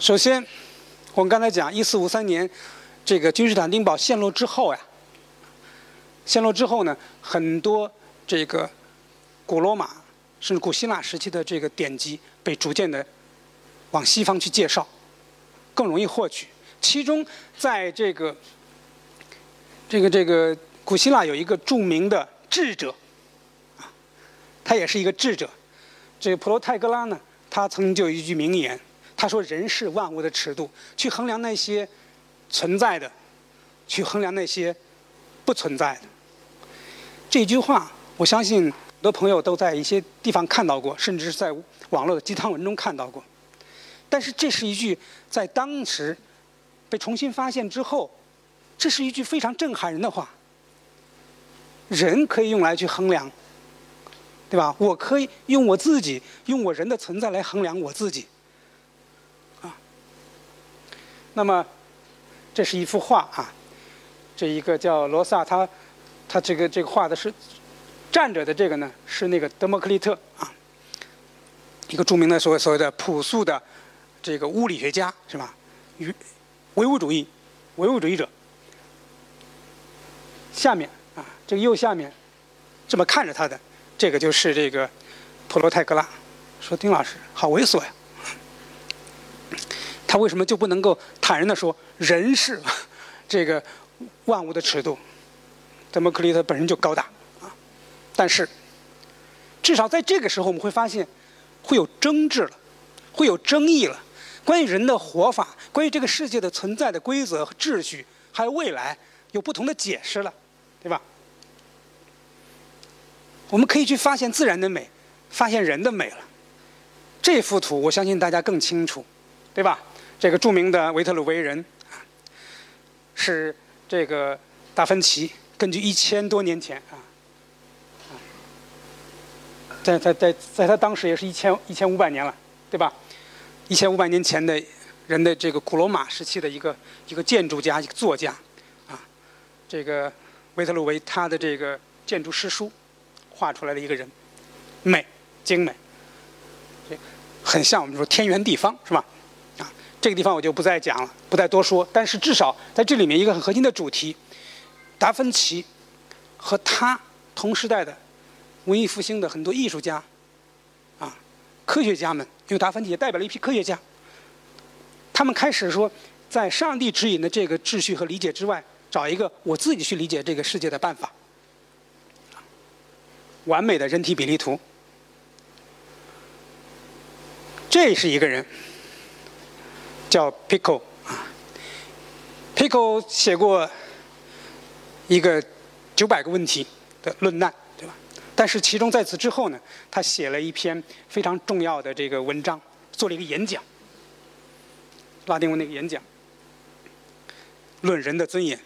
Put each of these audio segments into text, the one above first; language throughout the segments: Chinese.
首先，我们刚才讲，一四五三年这个君士坦丁堡陷落之后呀，陷落之后呢，很多这个古罗马甚至古希腊时期的这个典籍被逐渐的往西方去介绍，更容易获取。其中，在这个这个这个古希腊有一个著名的智者，啊，他也是一个智者。这个普罗泰戈拉呢，他曾经就有一句名言，他说：“人是万物的尺度，去衡量那些存在的，去衡量那些不存在的。”这句话，我相信很多朋友都在一些地方看到过，甚至是在网络的鸡汤文中看到过。但是，这是一句在当时。被重新发现之后，这是一句非常震撼人的话。人可以用来去衡量，对吧？我可以用我自己，用我人的存在来衡量我自己。那么这是一幅画啊，这一个叫罗萨，他他这个这个画的是站着的这个呢，是那个德谟克利特啊，一个著名的所谓所谓的朴素的这个物理学家是吧？与唯物主义，唯物主义者。下面啊，这个右下面，这么看着他的，这个就是这个普罗泰戈拉。说丁老师好猥琐呀，他为什么就不能够坦然的说人是这个万物的尺度？德谟克利特本身就高大啊，但是至少在这个时候，我们会发现会有争执了，会有争议了。关于人的活法，关于这个世界的存在的规则和秩序，还有未来，有不同的解释了，对吧？我们可以去发现自然的美，发现人的美了。这幅图，我相信大家更清楚，对吧？这个著名的维特鲁威人，是这个达芬奇根据一千多年前啊，在在在在他当时也是一千一千五百年了，对吧？一千五百年前的人的这个古罗马时期的一个一个建筑家、一个作家，啊，这个维特鲁维他的这个建筑诗书画出来的一个人，美精美，很像我们说天圆地方是吧？这个地方我就不再讲了，不再多说。但是至少在这里面一个很核心的主题，达芬奇和他同时代的文艺复兴的很多艺术家啊。科学家们，因为达芬奇也代表了一批科学家，他们开始说，在上帝指引的这个秩序和理解之外，找一个我自己去理解这个世界的办法。完美的人体比例图，这是一个人，叫 Pico 啊，Pico 写过一个九百个问题的论难。对吧但是其中在此之后呢，他写了一篇非常重要的这个文章，做了一个演讲，拉丁文那个演讲，论人的尊严。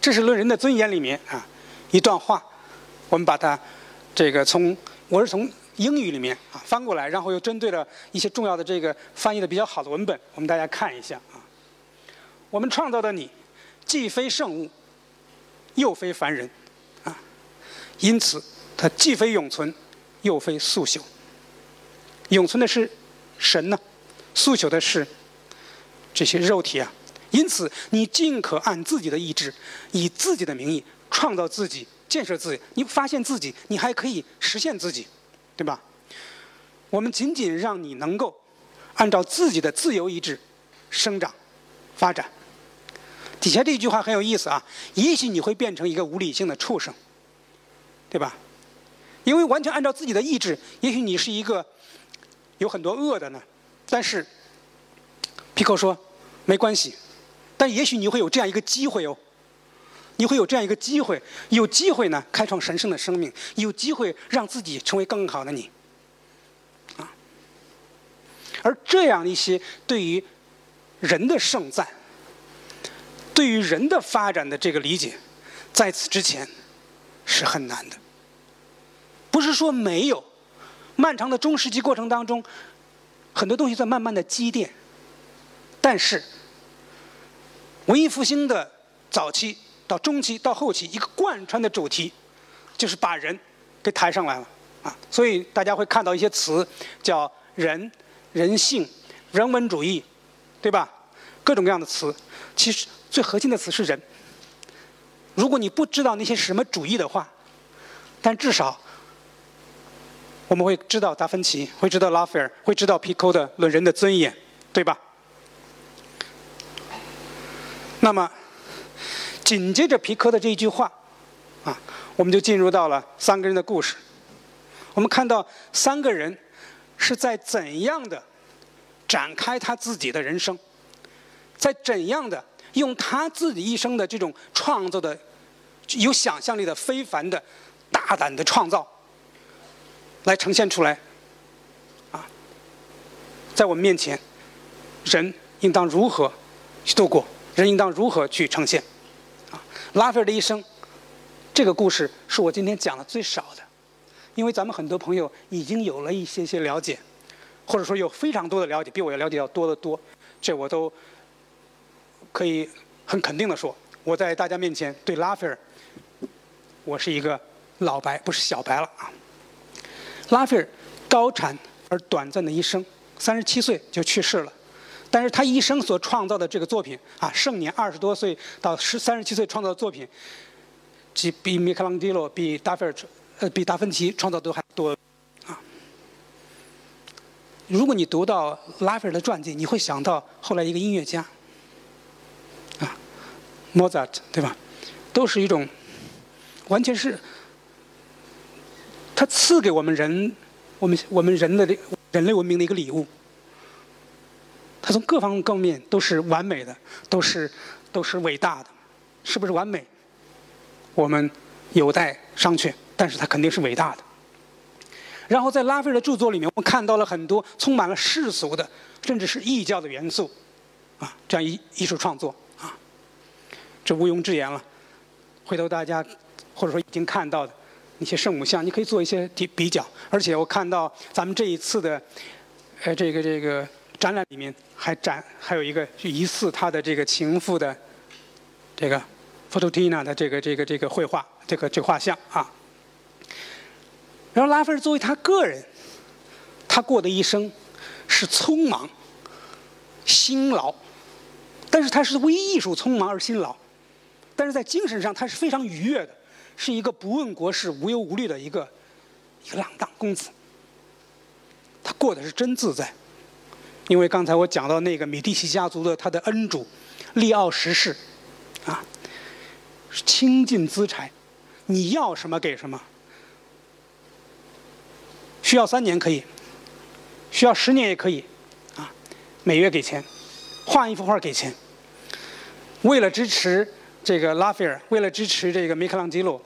这是论人的尊严里面啊一段话，我们把它这个从我是从英语里面啊翻过来，然后又针对了一些重要的这个翻译的比较好的文本，我们大家看一下啊。我们创造的你，既非圣物，又非凡人，啊，因此。它既非永存，又非速朽。永存的是神呢，速朽的是这些肉体啊。因此，你尽可按自己的意志，以自己的名义创造自己、建设自己。你发现自己，你还可以实现自己，对吧？我们仅仅让你能够按照自己的自由意志生长、发展。底下这句话很有意思啊，也许你会变成一个无理性的畜生，对吧？因为完全按照自己的意志，也许你是一个有很多恶的呢。但是皮克说没关系，但也许你会有这样一个机会哦，你会有这样一个机会，有机会呢开创神圣的生命，有机会让自己成为更好的你啊。而这样一些对于人的盛赞，对于人的发展的这个理解，在此之前是很难的。不是说没有，漫长的中世纪过程当中，很多东西在慢慢的积淀。但是，文艺复兴的早期到中期到后期，一个贯穿的主题，就是把人给抬上来了啊。所以大家会看到一些词，叫人、人性、人文主义、对吧？各种各样的词，其实最核心的词是人。如果你不知道那些什么主义的话，但至少我们会知道达芬奇，会知道拉斐尔，会知道皮科的《论人的尊严》，对吧？那么紧接着皮科的这一句话，啊，我们就进入到了三个人的故事。我们看到三个人是在怎样的展开他自己的人生，在怎样的用他自己一生的这种创作的有想象力的非凡的大胆的创造来呈现出来，啊，在我们面前，人应当如何去度过？人应当如何去呈现？拉斐尔的一生，这个故事是我今天讲的最少的。因为咱们很多朋友已经有了一些些了解，或者说有非常多的了解，比我要了解要多得多，这我都可以很肯定的说，我在大家面前对拉斐尔，我是一个老白，不是小白了啊。拉斐尔高产而短暂的一生，三十七岁就去世了，但是他一生所创造的这个作品啊，盛年二十多岁到十三十七岁创造的作品，比比米开朗基罗比达菲尔。呃，比达芬奇创造都还多，啊！如果你读到拉斐尔的传记，你会想到后来一个音乐家，啊，莫扎特，对吧？都是一种，完全是他赐给我们人，我们我们人的这人类文明的一个礼物。他从各方各面都是完美的，都是都是伟大的，是不是完美？我们有待商榷。但是他肯定是伟大的。然后在拉斐尔的著作里面，我们看到了很多充满了世俗的，甚至是异教的元素，啊，这样一艺术创作啊，这毋庸置疑了。回头大家或者说已经看到的那些圣母像，你可以做一些比比较。而且我看到咱们这一次的，呃，这个这个展览里面还展还有一个疑似他的这个情妇的这个 f o t o t i n a 的这个这个这个绘画，这个这个画像啊。然后拉斐尔作为他个人，他过的一生是匆忙、辛劳，但是他是为艺术匆忙而辛劳，但是在精神上他是非常愉悦的，是一个不问国事、无忧无虑的一个一个浪荡公子。他过的是真自在，因为刚才我讲到那个米蒂奇家族的他的恩主利奥十世，啊，倾尽资产，你要什么给什么。需要三年可以，需要十年也可以，啊，每月给钱，画一幅画给钱。为了支持这个拉斐尔，为了支持这个米开朗基罗，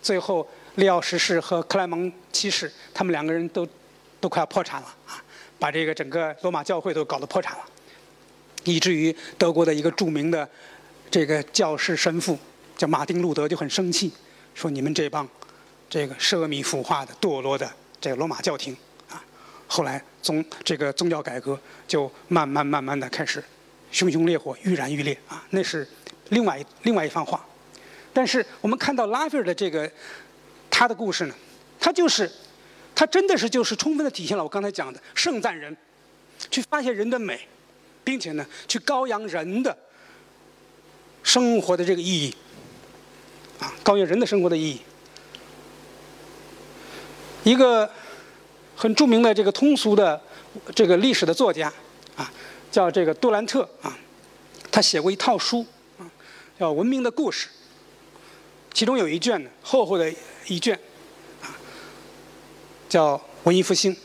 最后利奥十世和克莱蒙七世，他们两个人都都快要破产了，把这个整个罗马教会都搞得破产了，以至于德国的一个著名的这个教士神父叫马丁路德就很生气，说你们这帮这个奢靡腐化的堕落的。这个罗马教廷啊，后来宗这个宗教改革就慢慢慢慢的开始熊熊烈火愈燃愈烈啊，那是另外另外一番话。但是我们看到拉斐尔的这个他的故事呢，他就是他真的是就是充分的体现了我刚才讲的盛赞人，去发现人的美，并且呢去高扬人的生活的这个意义啊，高扬人的生活的意义。一个很著名的这个通俗的这个历史的作家啊，叫这个杜兰特啊，他写过一套书啊，叫《文明的故事》，其中有一卷呢，厚厚的一卷，叫文艺复兴。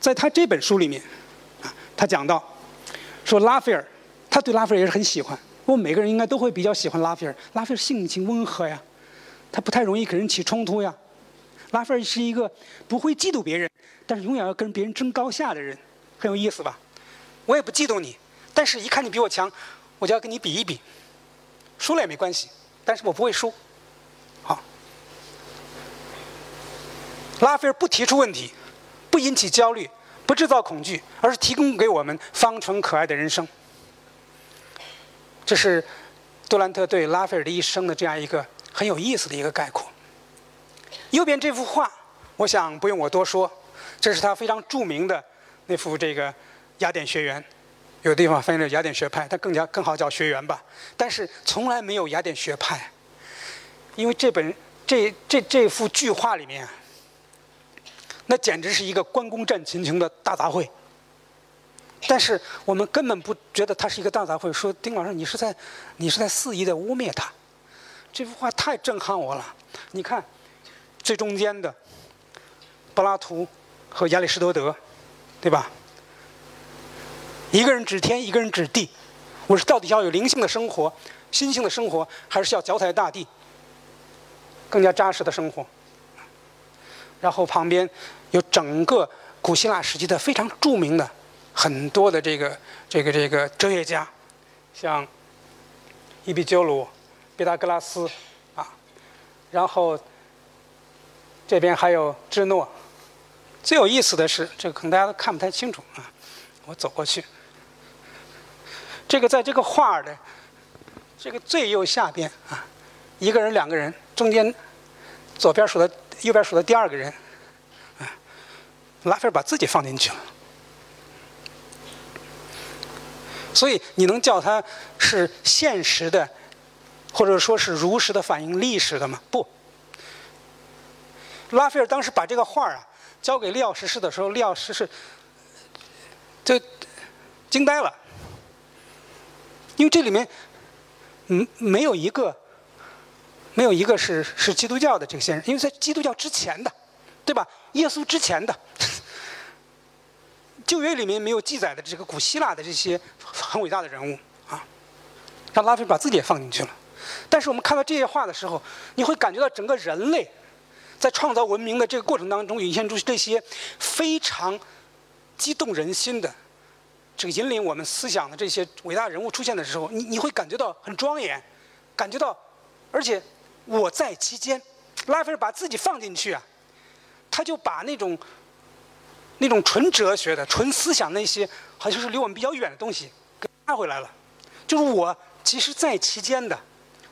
在他这本书里面啊，他讲到说拉斐尔，他对拉斐尔也是很喜欢。我们每个人应该都会比较喜欢拉斐尔。拉斐尔性情温和呀，他不太容易跟人起冲突呀。拉斐尔是一个不会嫉妒别人，但是永远要跟别人争高下的人，很有意思吧？我也不嫉妒你，但是一看你比我强，我就要跟你比一比。输了也没关系，但是我不会输。拉斐尔不提出问题，不引起焦虑，不制造恐惧，而是提供给我们方纯可爱的人生。这是杜兰特对拉斐尔的一生的这样一个很有意思的一个概括。右边这幅画，我想不用我多说，这是他非常著名的那幅这个雅典学园，有的地方翻译成雅典学派，但更加更好叫学员吧。但是从来没有雅典学派，因为这本这这这幅巨画里面，那简直是一个关公战秦琼的大杂烩。但是我们根本不觉得它是一个大杂烩。说丁老师，你是在你是在肆意的污蔑他。这幅画太震撼我了。你看，最中间的柏拉图和亚里士多德，对吧？一个人指天，一个人指地。我是到底要有灵性的生活、心性的生活，还是要脚踩大地、更加扎实的生活？然后旁边有整个古希腊时期的非常著名的很多的这个这个这个哲学家，像伊壁鸠鲁、毕达哥拉斯啊，然后这边还有芝诺。最有意思的是，这个可能大家都看不太清楚啊，我走过去。这个在这个画的这个最右下边啊，一个人、两个人，中间左边数的、右边数的第二个人，拉斐尔把自己放进去了。所以你能叫他是现实的，或者说是如实的反映历史的吗？不。拉斐尔当时把这个画啊交给利奥十世的时候，利奥十世就惊呆了。因为这里面，嗯，没有一个，没有一个是是基督教的这个先生，因为在基督教之前的，对吧？耶稣之前的，旧约里面没有记载的这个古希腊的这些 很伟大的人物啊，让拉斐尔把自己也放进去了。但是我们看到这些画的时候，你会感觉到整个人类在创造文明的这个过程当中，涌现出这些非常激动人心的。这个引领我们思想的这些伟大人物出现的时候，你你会感觉到很庄严，感觉到，而且我在其间，拉斐尔把自己放进去啊，他就把那种那种纯哲学的、纯思想那些好像是离我们比较远的东西给拉回来了，就是我其实在其间的，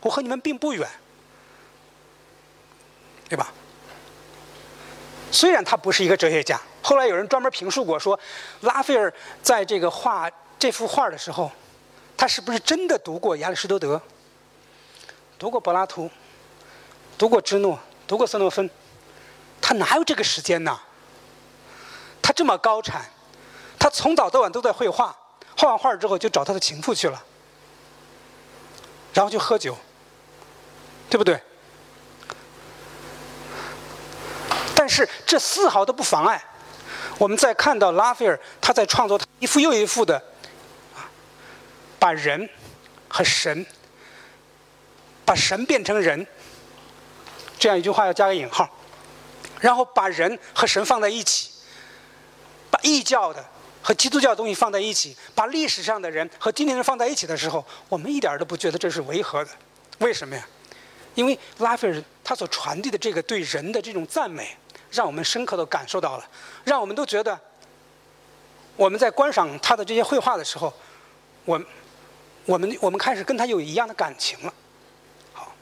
我和你们并不远，对吧？虽然他不是一个哲学家。后来有人专门评述过，说拉斐尔在这个画这幅画的时候，他是不是真的读过亚里士多德、读过柏拉图、读过芝诺、读过斯诺芬？他哪有这个时间呢？他这么高产，他从早到晚都在绘画，画完画之后就找他的情妇去了，然后就喝酒，对不对？但是这丝毫都不妨碍。我们在看到拉斐尔，他在创作一幅又一幅的，把人和神，把神变成人，这样一句话要加个引号，然后把人和神放在一起，异教的和基督教的东西放在一起，把历史上的人和今天人放在一起的时候，我们一点都不觉得这是违和的。为什么呀？因为拉斐尔他所传递的这个对人的这种赞美。让我们深刻的感受到了，让我们都觉得，我们在观赏他的这些绘画的时候，我，我们我们开始跟他有一样的感情了。好，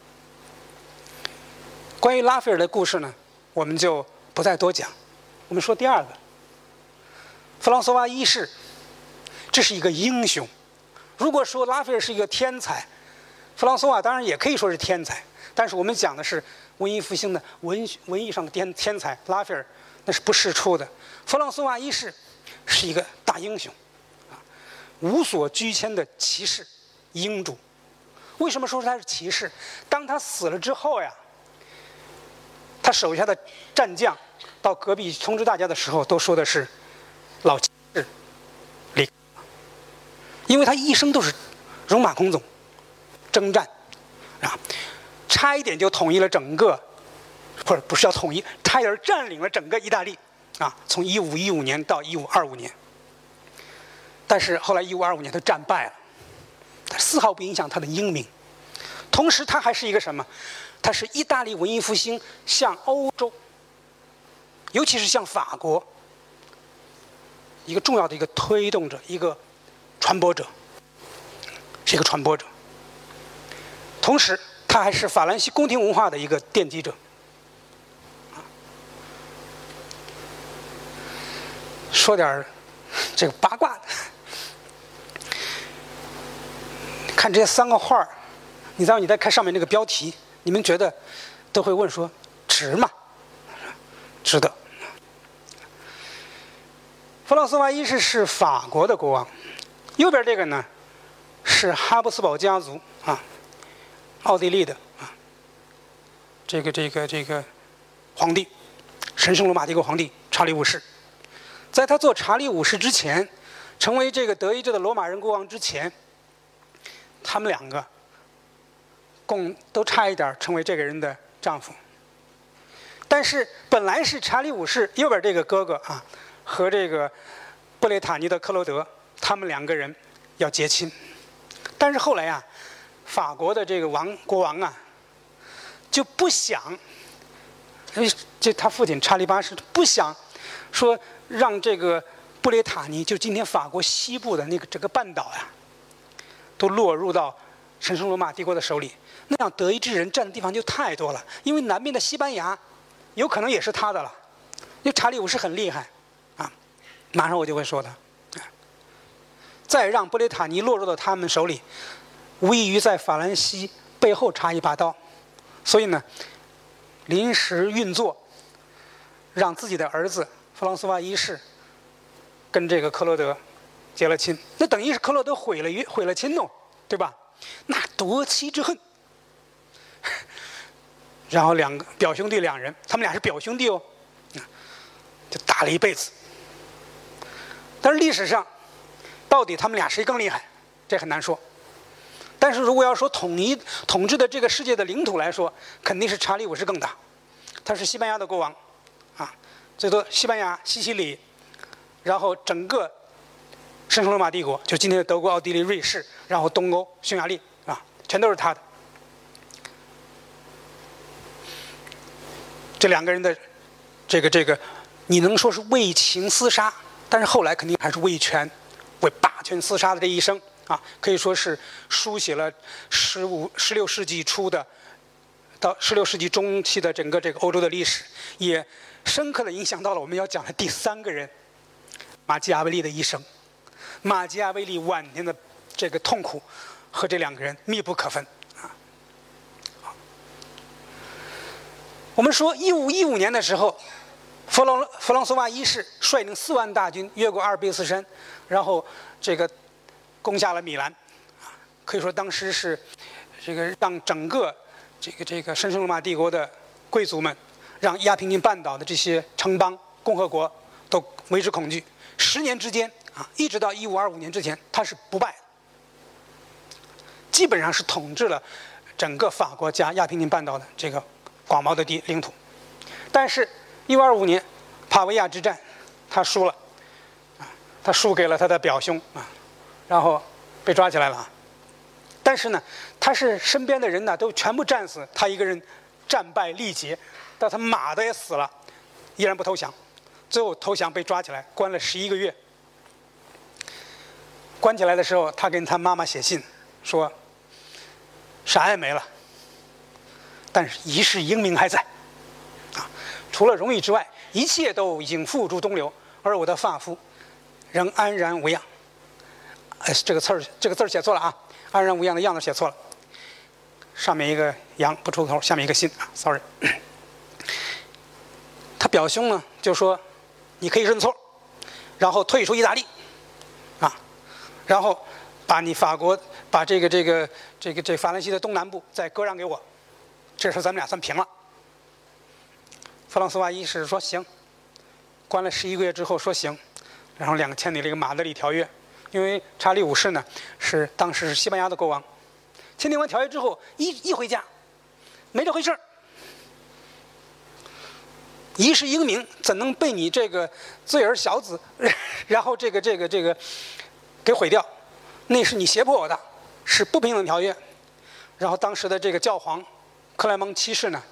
关于拉斐尔的故事呢，我们就不再多讲。我们说第二个，弗朗索瓦一世，这是一个英雄。如果说拉斐尔是一个天才，弗朗索瓦当然也可以说是天才，但是我们讲的是。文艺复兴的文文艺上的天天才拉斐尔，那是不世出的。弗朗索瓦一世是一个大英雄，啊，无所居谦的骑士英主。为什么说他是骑士？当他死了之后呀，他手下的战将到隔壁通知大家的时候，都说的是老骑士离，因为他一生都是戎马倥偬，征战，啊。差一点就统一了整个，或者不是要统一，差一点占领了整个意大利，啊，从一五一五年到一五二五年。但是后来一五二五年他战败了，他丝毫不影响他的英名。同时，他还是一个什么？他是意大利文艺复兴向欧洲，尤其是向法国，一个重要的一个推动者，一个传播者，是一个传播者。同时。他还是法兰西宫廷文化的一个奠基者。说点这个八卦的，看这三个画儿，你再你再看上面那个标题，你们觉得都会问说值吗？值得。弗朗索瓦一世是法国的国王，右边这个呢是哈布斯堡家族啊，奥地利的啊，这个这个这个皇帝，神圣罗马帝国皇帝查理五世，在他做查理五世之前，成为这个德意志的罗马人国王之前，他们两个共都差一点成为这个人的丈夫。但是本来是查理五世右边这个哥哥啊。和这个布雷塔尼的克罗德，他们两个人要结亲，但是后来呀，法国的这个王国王啊，就不想，因为这他父亲查理八世不想说让这个布雷塔尼，就今天法国西部的那个整个半岛呀，都落入到神圣罗马帝国的手里，那样德意志人占的地方就太多了，因为南边的西班牙有可能也是他的了，因为查理五世很厉害。马上我就会说的，再让布雷塔尼落入到他们手里，无异于在法兰西背后插一把刀。所以呢，临时运作，让自己的儿子弗朗索瓦一世跟这个克洛德结了亲。那等于是克洛德毁了约，毁了亲哦，对吧？那夺妻之恨。然后两个表兄弟两人，他们俩是表兄弟哦，就打了一辈子。但是历史上，到底他们俩谁更厉害，这很难说。但是如果要说统一统治的这个世界的领土来说，肯定是查理五世更大。他是西班牙的国王，啊，最多西班牙、西西里，然后整个圣罗马帝国，就今天的德国、奥地利、瑞士，然后东欧、匈牙利，啊，全都是他的。这两个人的这个这个，你能说是为情厮杀？但是后来肯定还是为权、为霸权厮杀的这一生啊，可以说是书写了十五、十六世纪初的到十六世纪中期的整个这个欧洲的历史，也深刻的影响到了我们要讲的第三个人马基雅维利的一生。马基雅维利晚年的这个痛苦和这两个人密不可分啊。我们说一五一五年的时候。弗朗弗朗索瓦一世率领四万大军越过阿尔卑斯山，然后这个攻下了米兰，可以说当时是这个让整个这个这个神圣罗马帝国的贵族们，让亚平宁半岛的这些城邦共和国都为之恐惧。十年之间啊，一直到一五二五年之前，他是不败，基本上是统治了整个法国加亚平宁半岛的这个广袤的地领土，但是。一五二五年，帕维亚之战，他输了，他输给了他的表兄啊，然后被抓起来了。但是呢，他是身边的人呢都全部战死，他一个人战败力竭，但他马的也死了，依然不投降，最后投降被抓起来关了十一个月。关起来的时候，他跟他妈妈写信说，啥也没了，但是一世英名还在。除了荣誉之外，一切都已经付诸东流，而我的发肤仍安然无恙。哎，这个词儿，这个字儿写错了啊！安然无恙的样子写错了，上面一个羊不出头，下面一个心啊，sorry。他表兄呢就说：“你可以认错，然后退出意大利，啊，然后把你法国把这个这个这个这法兰西的东南部再割让给我，这事咱们俩算平了。”弗朗索瓦一世说行，关了十一个月之后说行，然后两个签订了一个马德里条约。因为查理五世呢是当时是西班牙的国王，签订完条约之后一一回家，没这回事儿。一世英名怎能被你这个罪儿小子，然后这个这个这个给毁掉？那是你胁迫我的，是不平等条约。然后当时的这个教皇克莱蒙七世呢，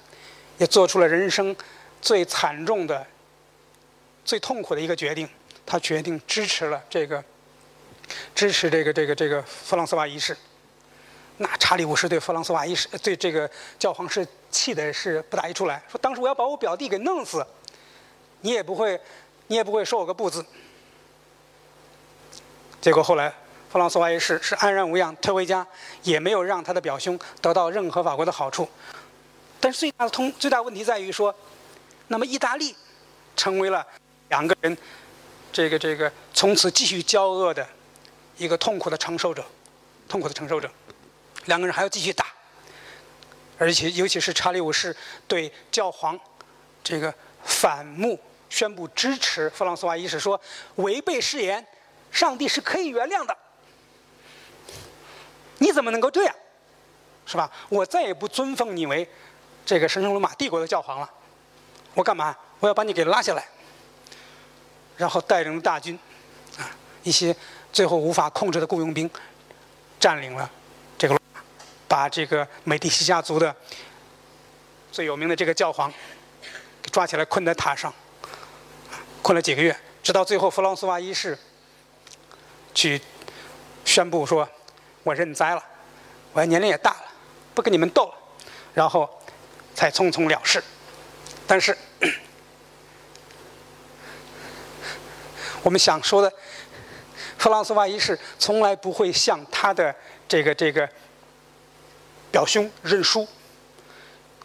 也做出了人生。最惨重的、最痛苦的一个决定，他决定支持了这个，支持这个这个这个弗朗索瓦一世。那查理五世对弗朗索瓦一世对这个教皇是气的是不打一处来，说当时我要把我表弟给弄死，你也不会，你也不会说我个不字。结果后来弗朗索瓦一世是安然无恙退回家，也没有让他的表兄得到任何法国的好处。但是最大的通最大问题在于说，那么意大利成为了两个人这个这个从此继续交恶的一个痛苦的承受者，痛苦的承受者，两个人还要继续打，而且尤其是查理五世对教皇这个反目宣布支持弗朗索瓦一世，说违背誓言，上帝是可以原谅的。你怎么能够这样，是吧？我再也不尊奉你为这个神圣罗马帝国的教皇了。我干嘛？我要把你给拉下来，然后带领大军，啊，一些最后无法控制的雇佣兵，占领了这个，把这个美第奇家族的最有名的这个教皇给抓起来，困在塔上，困了几个月，直到最后弗朗索瓦一世去宣布说。我认栽了，我年龄也大了，不跟你们斗了，然后才匆匆了事。但是，我们想说的，弗朗索瓦一世从来不会向他的这个这个表兄认输，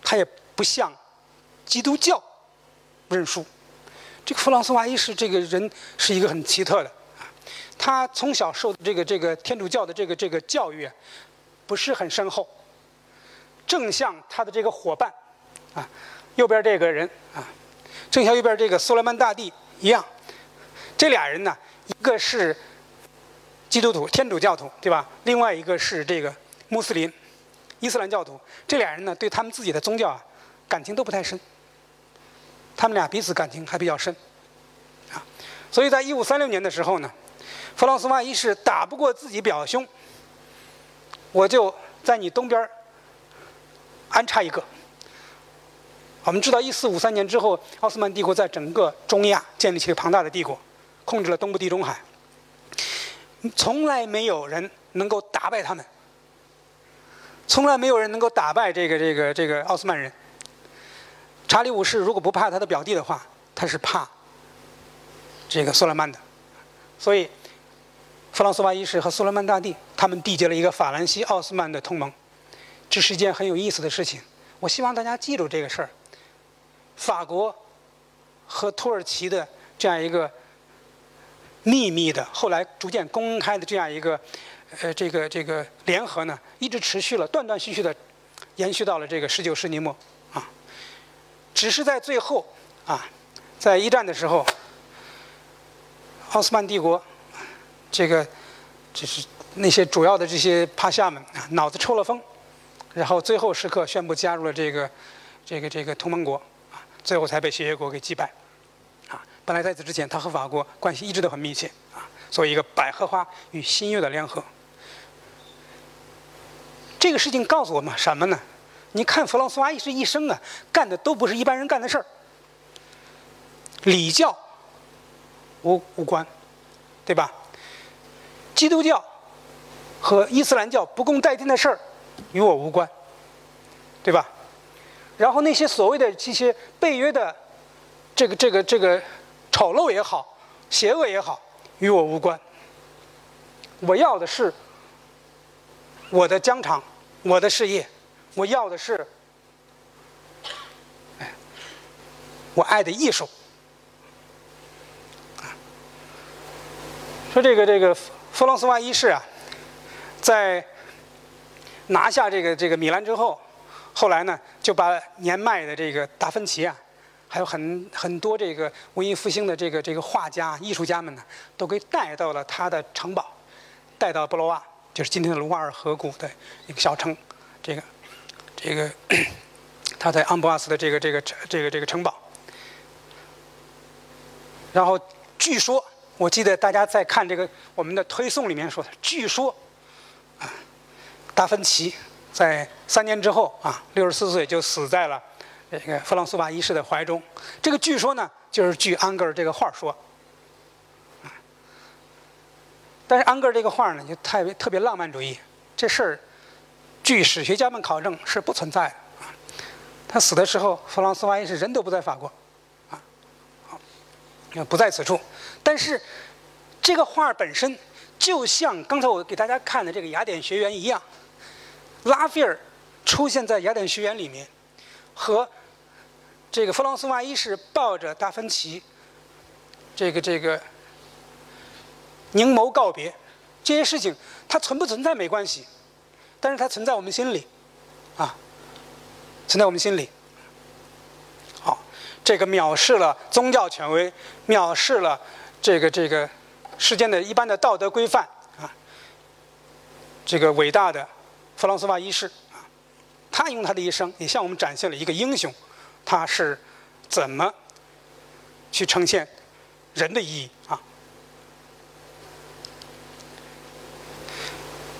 他也不向基督教认输。这个弗朗索瓦一世这个人是一个很奇特的。他从小受的这个这个天主教的这个这个教育，不是很深厚。正像他的这个伙伴，啊，右边这个人啊，正像右边这个苏莱曼大帝一样，这俩人呢，一个是基督徒天主教徒，对吧？另外一个是这个穆斯林伊斯兰教徒。这俩人呢，对他们自己的宗教啊，感情都不太深。他们俩彼此感情还比较深，啊，所以在一五三六年的时候呢。弗朗索瓦一世打不过自己表兄，我就在你东边安插一个。我们知道，一四五三年之后，奥斯曼帝国在整个中亚建立起了庞大的帝国，控制了东部地中海，从来没有人能够打败他们，从来没有人能够打败这个这个这个奥斯曼人。查理五世如果不怕他的表弟的话，他是怕这个苏莱曼的，所以。弗朗索瓦一世和苏莱曼大帝，他们缔结了一个法兰西奥斯曼的同盟，这是一件很有意思的事情。我希望大家记住这个事儿。法国和土耳其的这样一个秘密的，后来逐渐公开的这样一个，呃，这个这个联合呢，一直持续了，断断续续的延续到了这个十九世纪末，啊，只是在最后啊，在一战的时候，奥斯曼帝国。这个就是那些主要的这些帕夏们啊，脑子抽了风，然后最后时刻宣布加入了这个这个这个同盟国，最后才被协约国给击败啊。本来在此之前，他和法国关系一直都很密切啊，作为一个百合花与新月的联合。这个事情告诉我们什么呢？你看弗朗索瓦一世一生啊，干的都不是一般人干的事儿，礼教无无关，对吧？基督教和伊斯兰教不共戴天的事儿，与我无关，对吧？然后那些所谓的这些背约的这个这个这个丑陋也好，邪恶也好，与我无关。我要的是我的疆场，我的事业，我要的是我爱的艺术。说这个这个。弗朗索瓦一世啊，在拿下这个这个米兰之后，后来呢，就把年迈的这个达芬奇啊，还有很很多这个文艺复兴的这个这个画家、艺术家们呢，都给带到了他的城堡，带到布罗瓦，就是今天的卢瓦尔河谷的一个小城，这个这个 他在昂布瓦斯的这个这个这个这个城堡，然后据说。我记得大家在看这个我们的推送里面说的，据说，啊，达芬奇在三年之后啊，六十四岁就死在了这个弗朗索瓦一世的怀中。这个据说呢，就是据安格尔这个画说。但是安格尔这个画呢，就太特别浪漫主义，这事儿，据史学家们考证是不存在的。他死的时候，弗朗索瓦一世人都不在法国，啊，不在此处。但是，这个画本身就像刚才我给大家看的这个雅典学园一样，拉斐尔出现在雅典学园里面，和这个弗朗索瓦一世抱着达芬奇，这个这个凝眸告别，这些事情它存不存在没关系，但是它存在我们心里，啊，存在我们心里。好，这个藐视了宗教权威，藐视了这个这个。世间的一般的道德规范啊，这个伟大的弗朗索瓦一世啊，他用他的一生也向我们展现了一个英雄，他是怎么去呈现人的意义啊？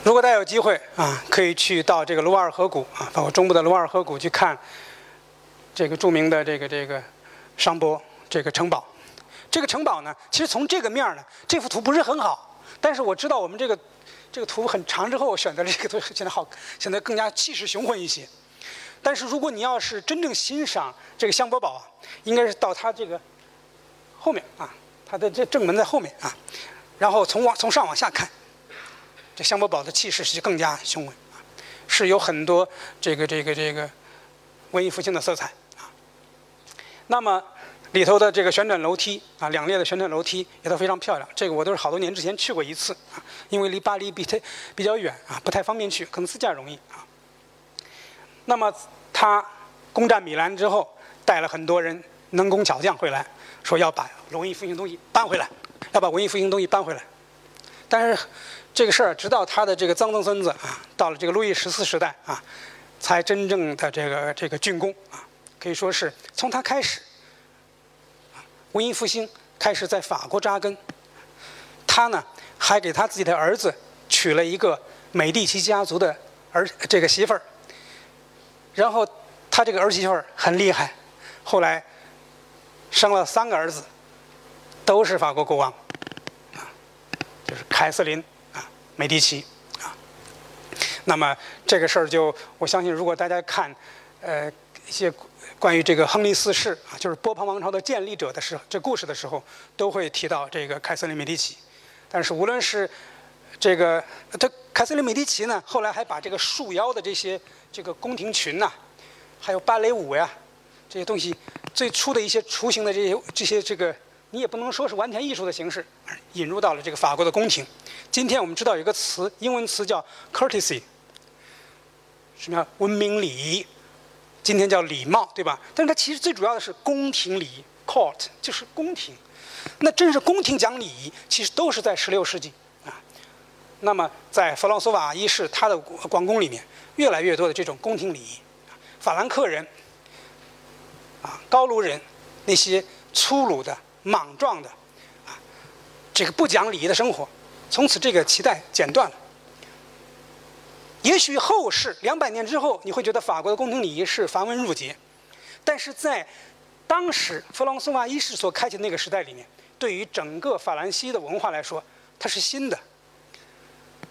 如果大家有机会啊，可以去到这个卢瓦尔河谷啊，包括中部的卢瓦尔河谷去看这个著名的这个这个商波这个城堡。这个城堡呢，其实从这个面儿呢，这幅图不是很好。但是我知道我们这个这个图很长之后，我选择了这个图，显得好，显得更加气势雄浑一些。但是如果你要是真正欣赏这个香波堡，应该是到它这个后面啊，它的这正门在后面啊，然后从往从上往下看，这香波堡的气势是更加雄伟，是有很多这个这个这个文艺复兴的色彩啊。那么。里头的这个旋转楼梯啊，两列的旋转楼梯也都非常漂亮。这个我都是好多年之前去过一次啊，因为离巴黎比太比较远啊，不太方便去，可能自驾容易啊。那么他攻占米兰之后，带了很多人能工巧匠回来，说要把文艺复兴东西搬回来，要把文艺复兴东西搬回来。但是这个事儿，直到他的这个曾曾孙子啊，到了这个路易十四时代啊，才真正的这个这个竣工啊，可以说是从他开始。文艺复兴开始在法国扎根，他呢还给他自己的儿子娶了一个美第奇家族的儿这个媳妇儿，然后他这个儿媳妇儿很厉害，后来生了三个儿子，都是法国国王，啊，就是凯瑟琳啊，美第奇啊，那么这个事儿就我相信，如果大家看呃一些。关于这个亨利四世啊，就是波旁王朝的建立者的时候，这故事的时候，都会提到这个凯瑟琳·美第奇。但是无论是这个，他凯瑟琳·美第奇呢，后来还把这个束腰的这些这个宫廷裙呐，还有芭蕾舞呀这些东西，最初的一些雏形的这些这些这个，你也不能说是完全艺术的形式，引入到了这个法国的宫廷。今天我们知道有一个词，英文词叫 courtesy，什么叫文明礼仪？今天叫礼貌，对吧？但是它其实最主要的是宫廷礼，court 就是宫廷。那真是宫廷讲礼仪，其实都是在16世纪啊。那么在弗朗索瓦一世他的皇宫里面，越来越多的这种宫廷礼仪，法兰克人啊、高卢人那些粗鲁的、莽撞的啊，这个不讲礼仪的生活，从此这个脐带剪断了。也许后世两百年之后，你会觉得法国的宫廷礼仪是繁文缛节，但是在当时弗朗索瓦一世所开启的那个时代里面，对于整个法兰西的文化来说，它是新的，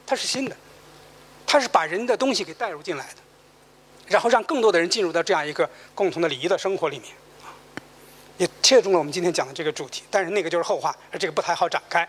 它是新的，它是把人的东西给带入进来的，然后让更多的人进入到这样一个共同的礼仪的生活里面，也切中了我们今天讲的这个主题。但是那个就是后话，这个不太好展开。